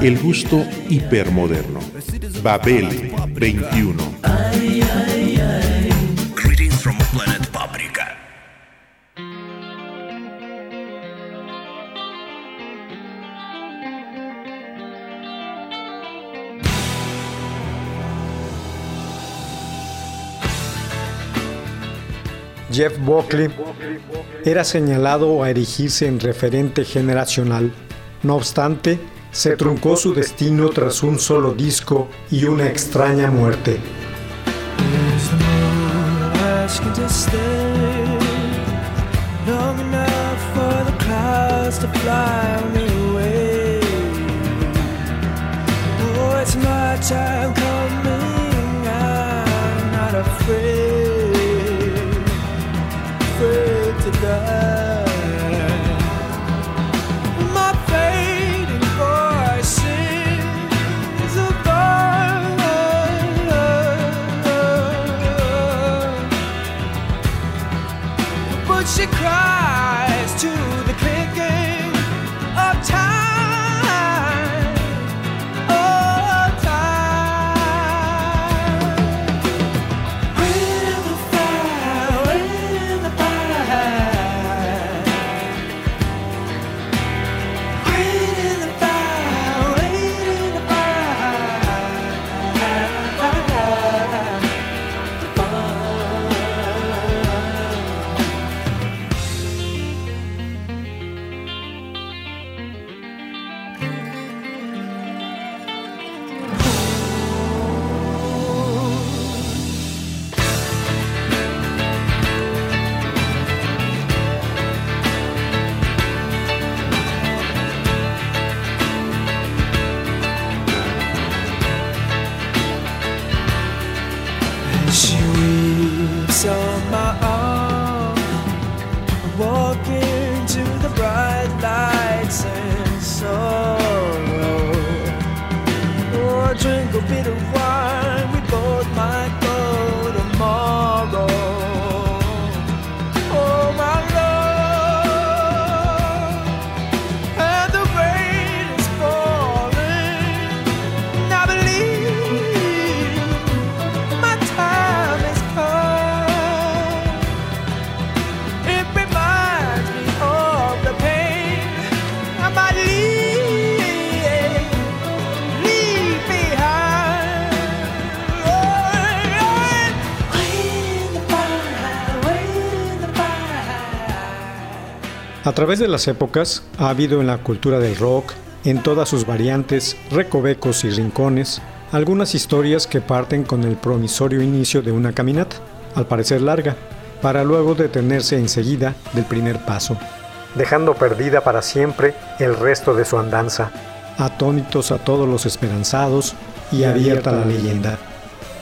El gusto hipermoderno. Babel 21. Greetings from planet Paprika. Jeff Buckley era señalado a erigirse en referente generacional. No obstante, se truncó su destino tras un solo disco y una extraña muerte. Walking to the bright lights and sorrow. Oh, drink a bit of wine, A través de las épocas ha habido en la cultura del rock, en todas sus variantes, recovecos y rincones, algunas historias que parten con el promisorio inicio de una caminata, al parecer larga, para luego detenerse enseguida del primer paso, dejando perdida para siempre el resto de su andanza, atónitos a todos los esperanzados y abierta la leyenda.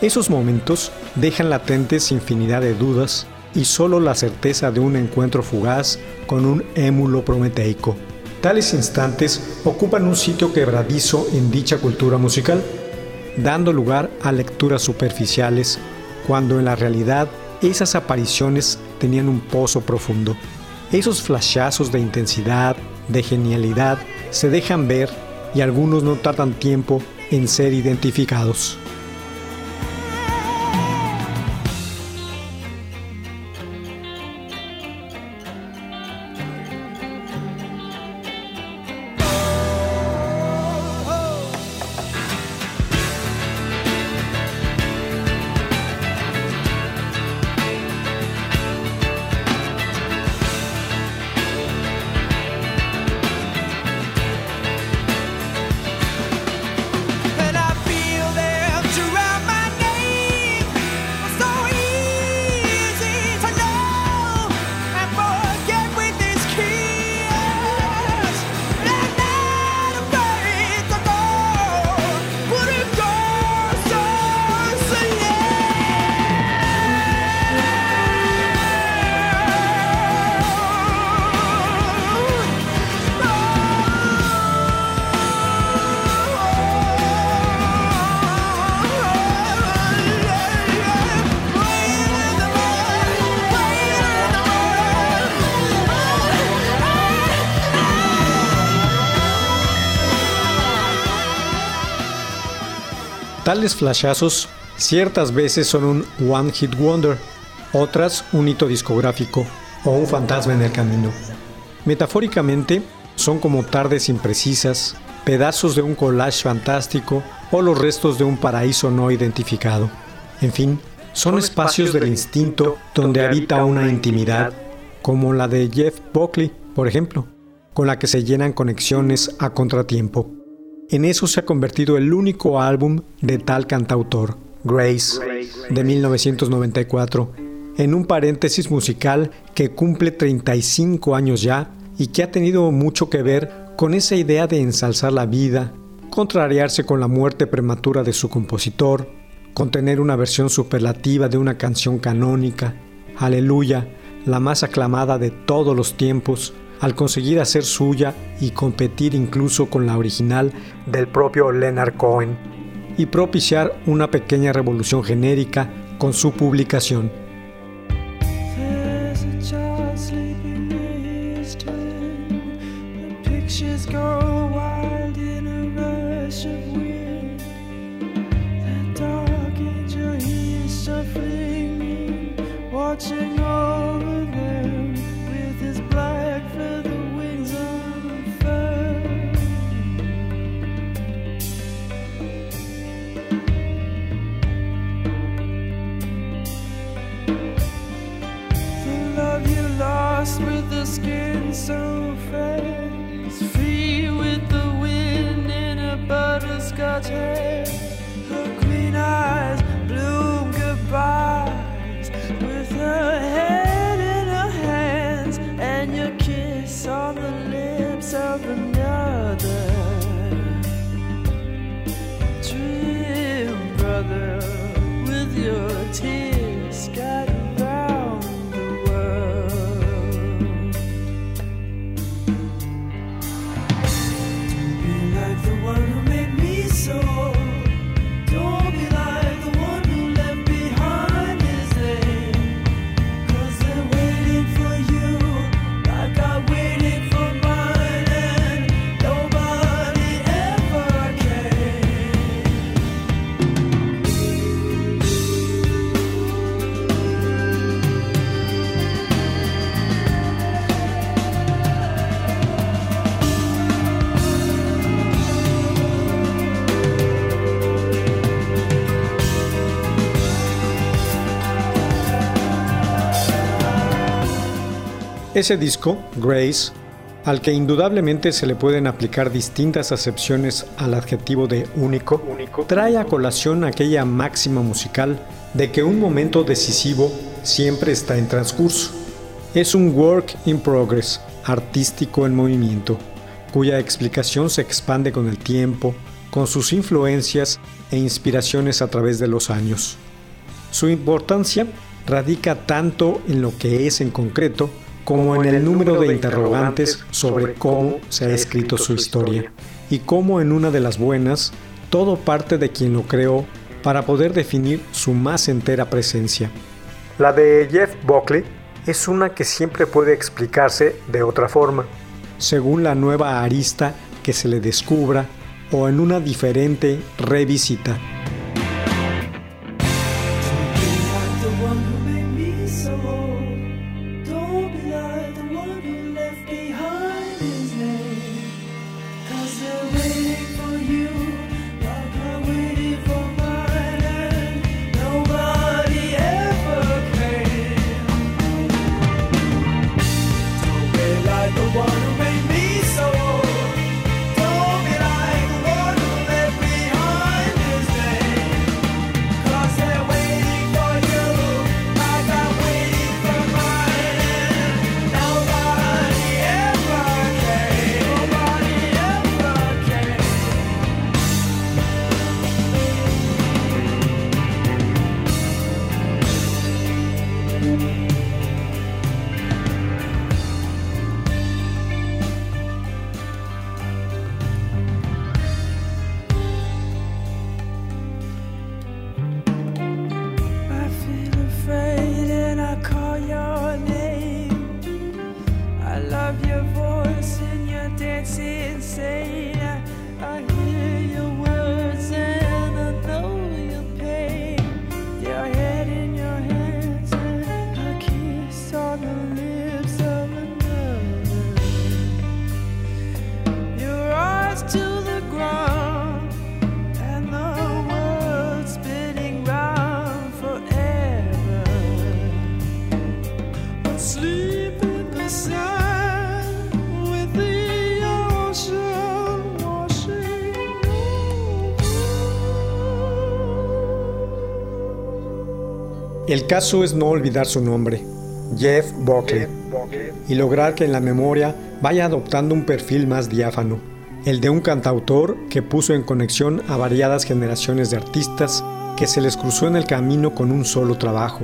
Esos momentos dejan latentes infinidad de dudas y solo la certeza de un encuentro fugaz con un émulo prometeico. Tales instantes ocupan un sitio quebradizo en dicha cultura musical, dando lugar a lecturas superficiales, cuando en la realidad esas apariciones tenían un pozo profundo. Esos flashazos de intensidad, de genialidad, se dejan ver y algunos no tardan tiempo en ser identificados. Tales flashazos ciertas veces son un one hit wonder, otras un hito discográfico o un fantasma en el camino. Metafóricamente, son como tardes imprecisas, pedazos de un collage fantástico o los restos de un paraíso no identificado. En fin, son, espacios del instinto donde habita una intimidad, como la de Jeff Buckley, por ejemplo, con la que se llenan conexiones a contratiempo. En eso se ha convertido el único álbum de tal cantautor, Grace, de 1994, en un paréntesis musical que cumple 35 años ya y que ha tenido mucho que ver con esa idea de ensalzar la vida, contrariarse con la muerte prematura de su compositor, contener una versión superlativa de una canción canónica, aleluya, la más aclamada de todos los tiempos, al conseguir hacer suya y competir incluso con la original del propio Leonard Cohen, y propiciar una pequeña revolución genérica con su publicación. Ese disco, Grace, al que indudablemente se le pueden aplicar distintas acepciones al adjetivo de único, trae a colación aquella máxima musical de que un momento decisivo siempre está en transcurso. Es un work in progress, artístico en movimiento, cuya explicación se expande con el tiempo, con sus influencias e inspiraciones a través de los años. Su importancia radica tanto en lo que es en concreto como en el número de interrogantes sobre cómo se ha escrito su historia y cómo en una de las buenas todo parte de quien lo creó para poder definir su más entera presencia. La de Jeff Buckley es una que siempre puede explicarse de otra forma, según la nueva arista que se le descubra o en una diferente revisita. El caso es no olvidar su nombre, Jeff Buckley, y lograr que en la memoria vaya adoptando un perfil más diáfano, el de un cantautor que puso en conexión a variadas generaciones de artistas que se les cruzó en el camino con un solo trabajo,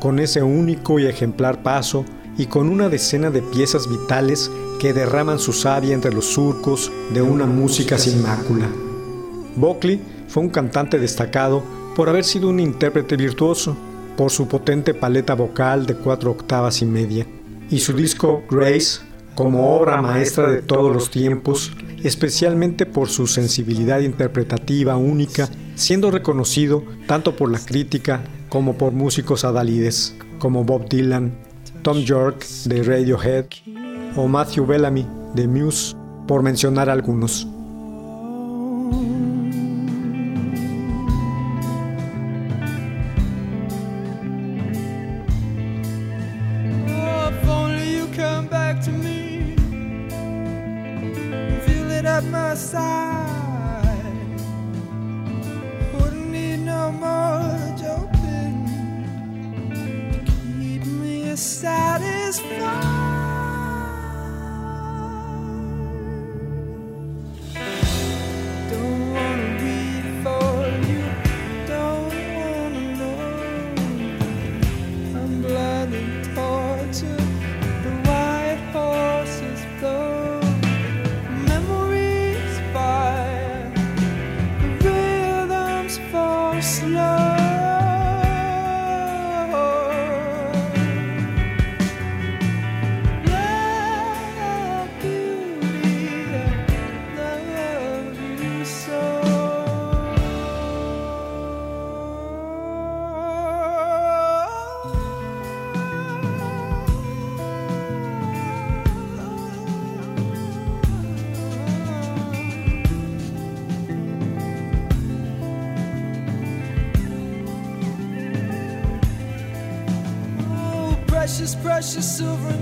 con ese único y ejemplar paso y con una decena de piezas vitales que derraman su savia entre los surcos de una música sin mácula. Buckley fue un cantante destacado por haber sido un intérprete virtuoso, por su potente paleta vocal de cuatro octavas y media, y su disco Grace como obra maestra de todos los tiempos, especialmente por su sensibilidad interpretativa única, siendo reconocido tanto por la crítica como por músicos adalides, como Bob Dylan, Tom York de Radiohead o Matthew Bellamy de Muse, por mencionar algunos. Precious, silver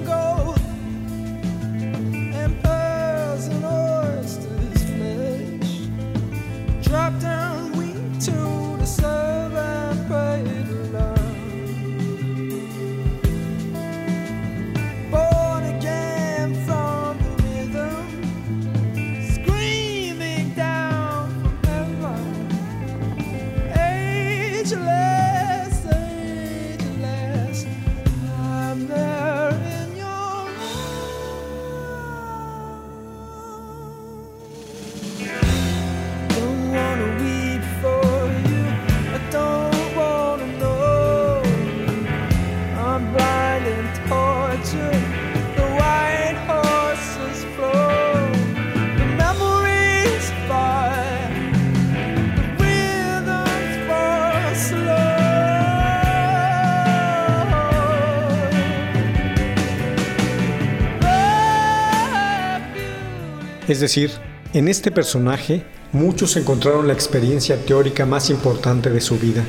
Es decir, en este personaje muchos encontraron la experiencia teórica más importante de su vida,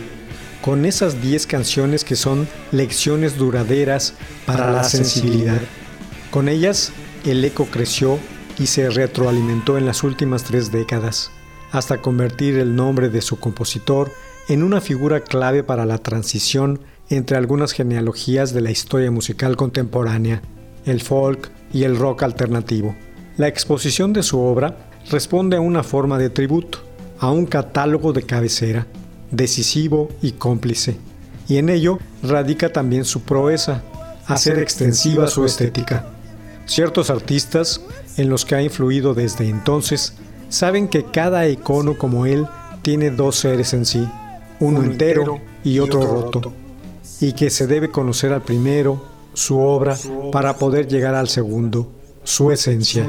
con esas 10 canciones que son lecciones duraderas para la sensibilidad. Con ellas, el eco creció y se retroalimentó en las últimas tres décadas, hasta convertir el nombre de su compositor en una figura clave para la transición entre algunas genealogías de la historia musical contemporánea, el folk y el rock alternativo. La exposición de su obra responde a una forma de tributo, a un catálogo de cabecera, decisivo y cómplice, y en ello radica también su proeza, hacer extensiva su estética. Ciertos artistas, en los que ha influido desde entonces, saben que cada icono como él tiene dos seres en sí, uno entero y otro roto, y que se debe conocer al primero, su obra, para poder llegar al segundo, su esencia.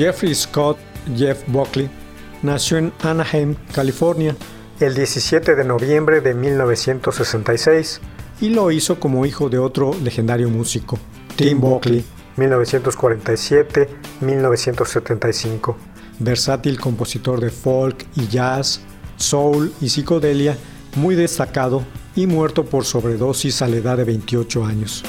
Jeffrey Scott Jeff Buckley nació en Anaheim, California, el 17 de noviembre de 1966 y lo hizo como hijo de otro legendario músico, Tim Buckley, 1947-1975. Versátil compositor de folk y jazz, soul y psicodelia, muy destacado y muerto por sobredosis a la edad de 28 años.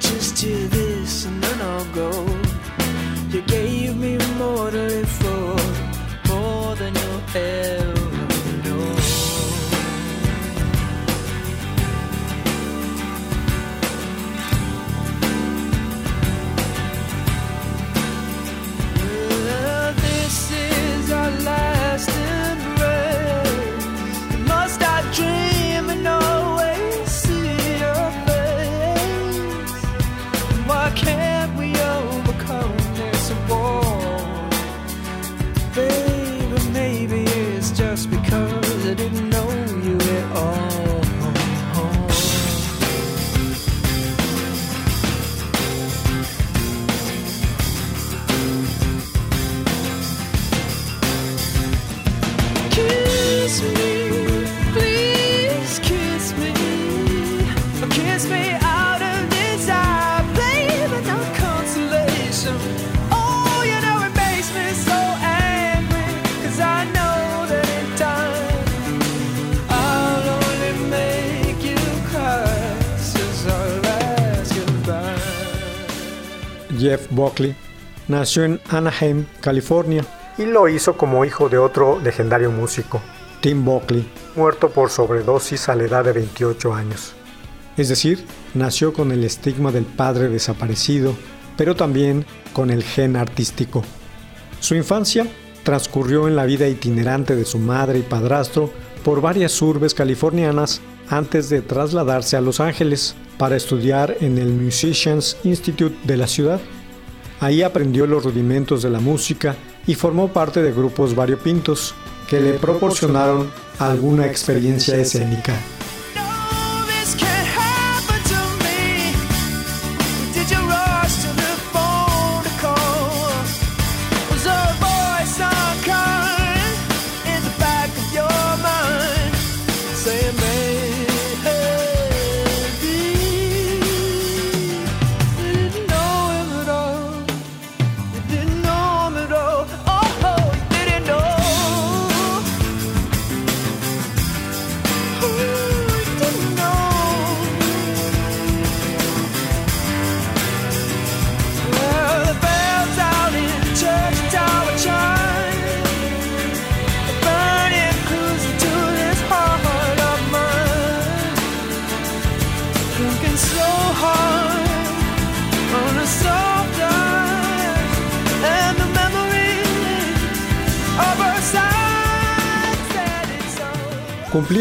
Just hear this and then I'll go. You gave me more to live for, more than you'll ever know. Well, this is our last Jeff Buckley nació en Anaheim, California, y lo hizo como hijo de otro legendario músico, Tim Buckley, muerto por sobredosis a la edad de 28 años. Es decir, nació con el estigma del padre desaparecido, pero también con el gen artístico. Su infancia transcurrió en la vida itinerante de su madre y padrastro por varias urbes californianas antes de trasladarse a Los Ángeles para estudiar en el Musicians Institute de la ciudad. Ahí aprendió los rudimentos de la música y formó parte de grupos variopintos que le proporcionaron alguna experiencia escénica.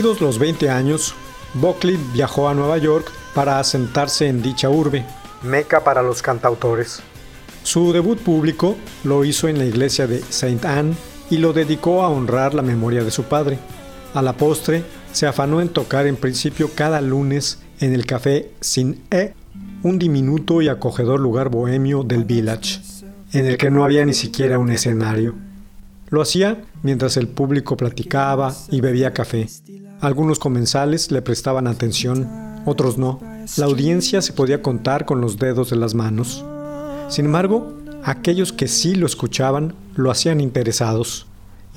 Cumplidos los 20 años, Buckley viajó a Nueva York para asentarse en dicha urbe, meca para los cantautores. Su debut público lo hizo en la iglesia de Saint Anne y lo dedicó a honrar la memoria de su padre. A la postre, se afanó en tocar en principio cada lunes en el café Sin E, un diminuto y acogedor lugar bohemio del Village, en el que no había ni siquiera un escenario. Lo hacía mientras el público platicaba y bebía café. Algunos comensales le prestaban atención, otros no. La audiencia se podía contar con los dedos de las manos. Sin embargo, aquellos que sí lo escuchaban lo hacían interesados.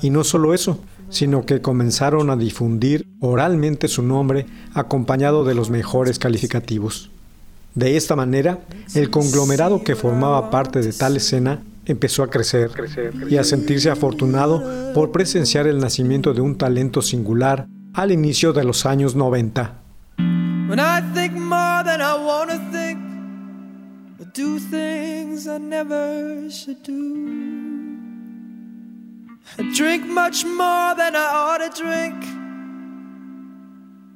Y no solo eso, sino que comenzaron a difundir oralmente su nombre acompañado de los mejores calificativos. De esta manera, el conglomerado que formaba parte de tal escena empezó a crecer y a sentirse afortunado por presenciar el nacimiento de un talento singular al inicio de los años 90. When I think more than I wanna think, I do things I never should do. I drink much more than I ought to drink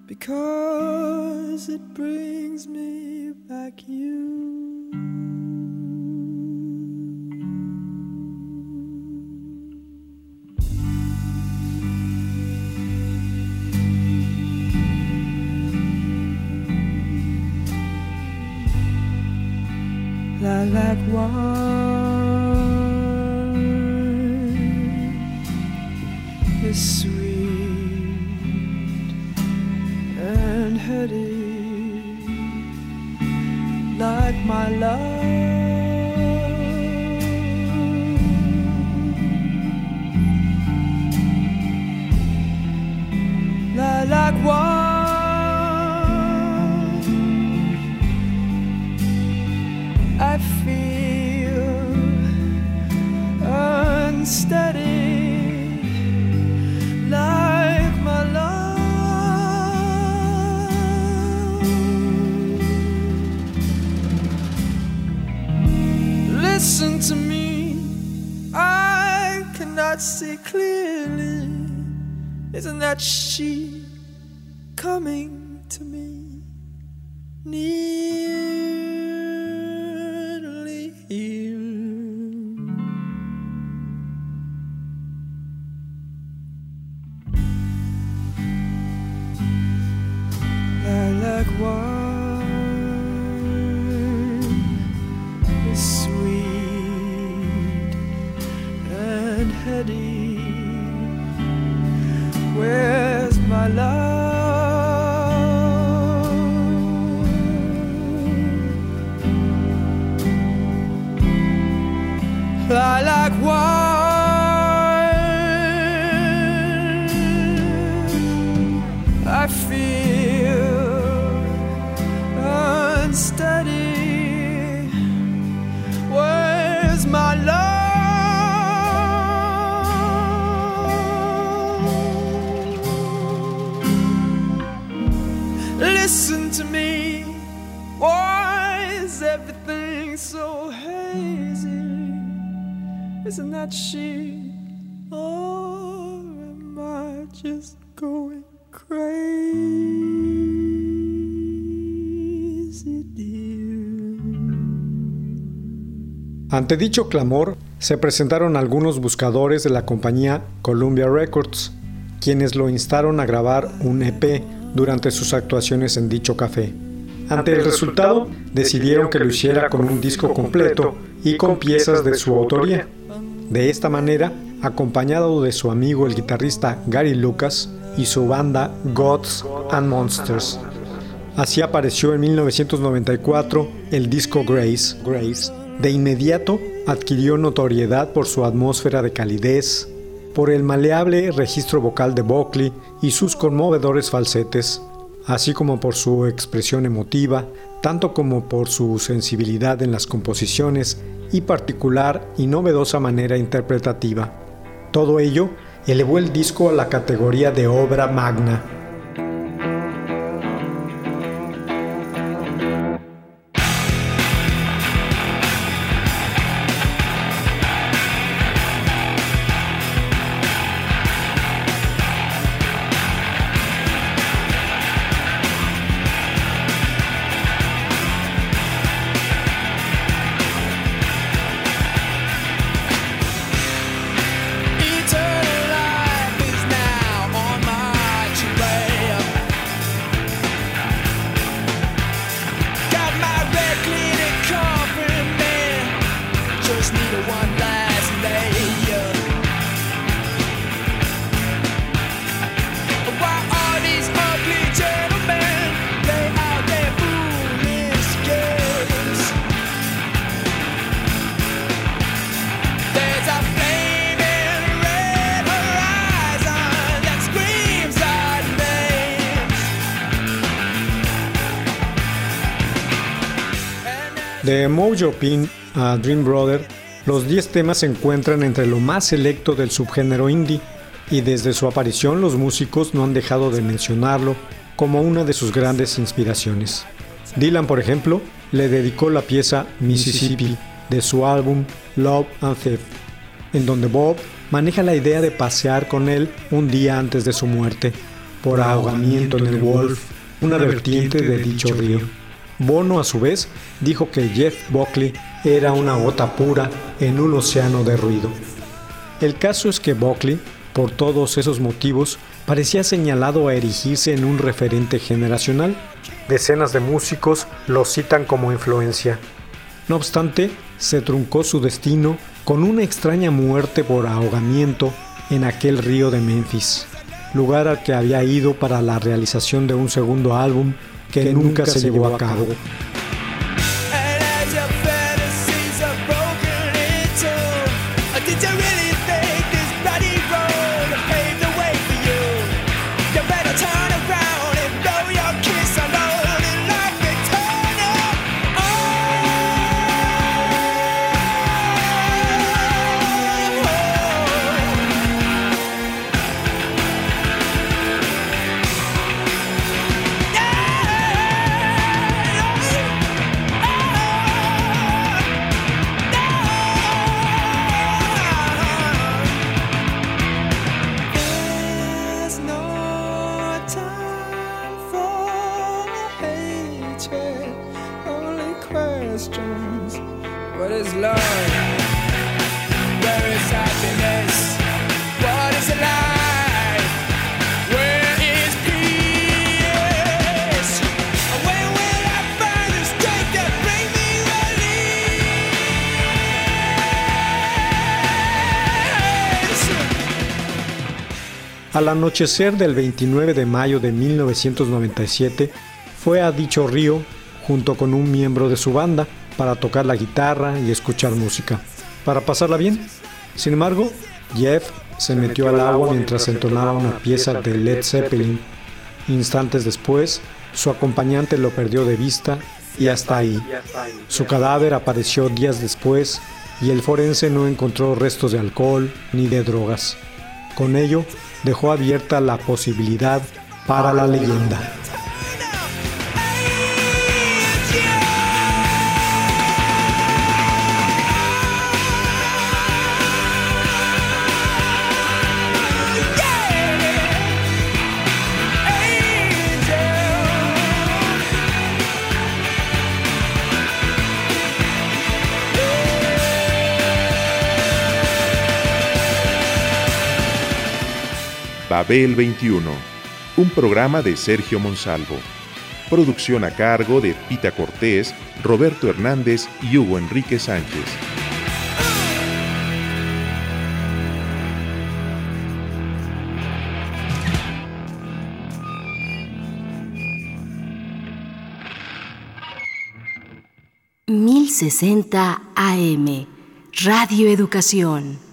because it brings me back you. Lilac wine is sweet and heady like my love. Unsteady like my love. Listen to me, I cannot see clearly. Isn't that she coming to me? Nearly Ante dicho clamor, se presentaron algunos buscadores de la compañía Columbia Records, quienes lo instaron a grabar un EP durante sus actuaciones en dicho café. Ante el resultado, decidieron que lo hiciera con un disco completo y con piezas de su autoría. De esta manera, acompañado de su amigo el guitarrista Gary Lucas y su banda Gods and Monsters. Así apareció en 1994 el disco Grace. Grace. De inmediato adquirió notoriedad por su atmósfera de calidez, por el maleable registro vocal de Buckley y sus conmovedores falsetes, así como por su expresión emotiva, tanto como por su sensibilidad en las composiciones y particular y novedosa manera interpretativa. Todo ello elevó el disco a la categoría de obra magna. De Mojo Pin a Dream Brother, los 10 temas se encuentran entre lo más selecto del subgénero indie, y desde su aparición los músicos no han dejado de mencionarlo como una de sus grandes inspiraciones. Dylan, por ejemplo, le dedicó la pieza Mississippi de su álbum Love and Theft, en donde Bob maneja la idea de pasear con él un día antes de su muerte, por ahogamiento en el Wolf, una vertiente de dicho río. Bono, a su vez, dijo que Jeff Buckley era una gota pura en un océano de ruido. El caso es que Buckley, por todos esos motivos, parecía señalado a erigirse en un referente generacional. Decenas de músicos lo citan como influencia. No obstante, se truncó su destino con una extraña muerte por ahogamiento en aquel río de Memphis, lugar al que había ido para la realización de un segundo álbum que, nunca se llevó a cabo. Al anochecer del 29 de mayo de 1997, fue a dicho río junto con un miembro de su banda para tocar la guitarra y escuchar música, para pasarla bien. Sin embargo, Jeff se metió al agua mientras entonaba una pieza de Led Zeppelin. Instantes después, su acompañante lo perdió de vista y hasta ahí. Su cadáver apareció días después y el forense no encontró restos de alcohol ni de drogas. Con ello, dejó abierta la posibilidad para la leyenda. Babel 21, un programa de Sergio Monsalvo. Producción a cargo de Pita Cortés, Roberto Hernández y Hugo Enrique Sánchez. ...1060 AM... Radio Educación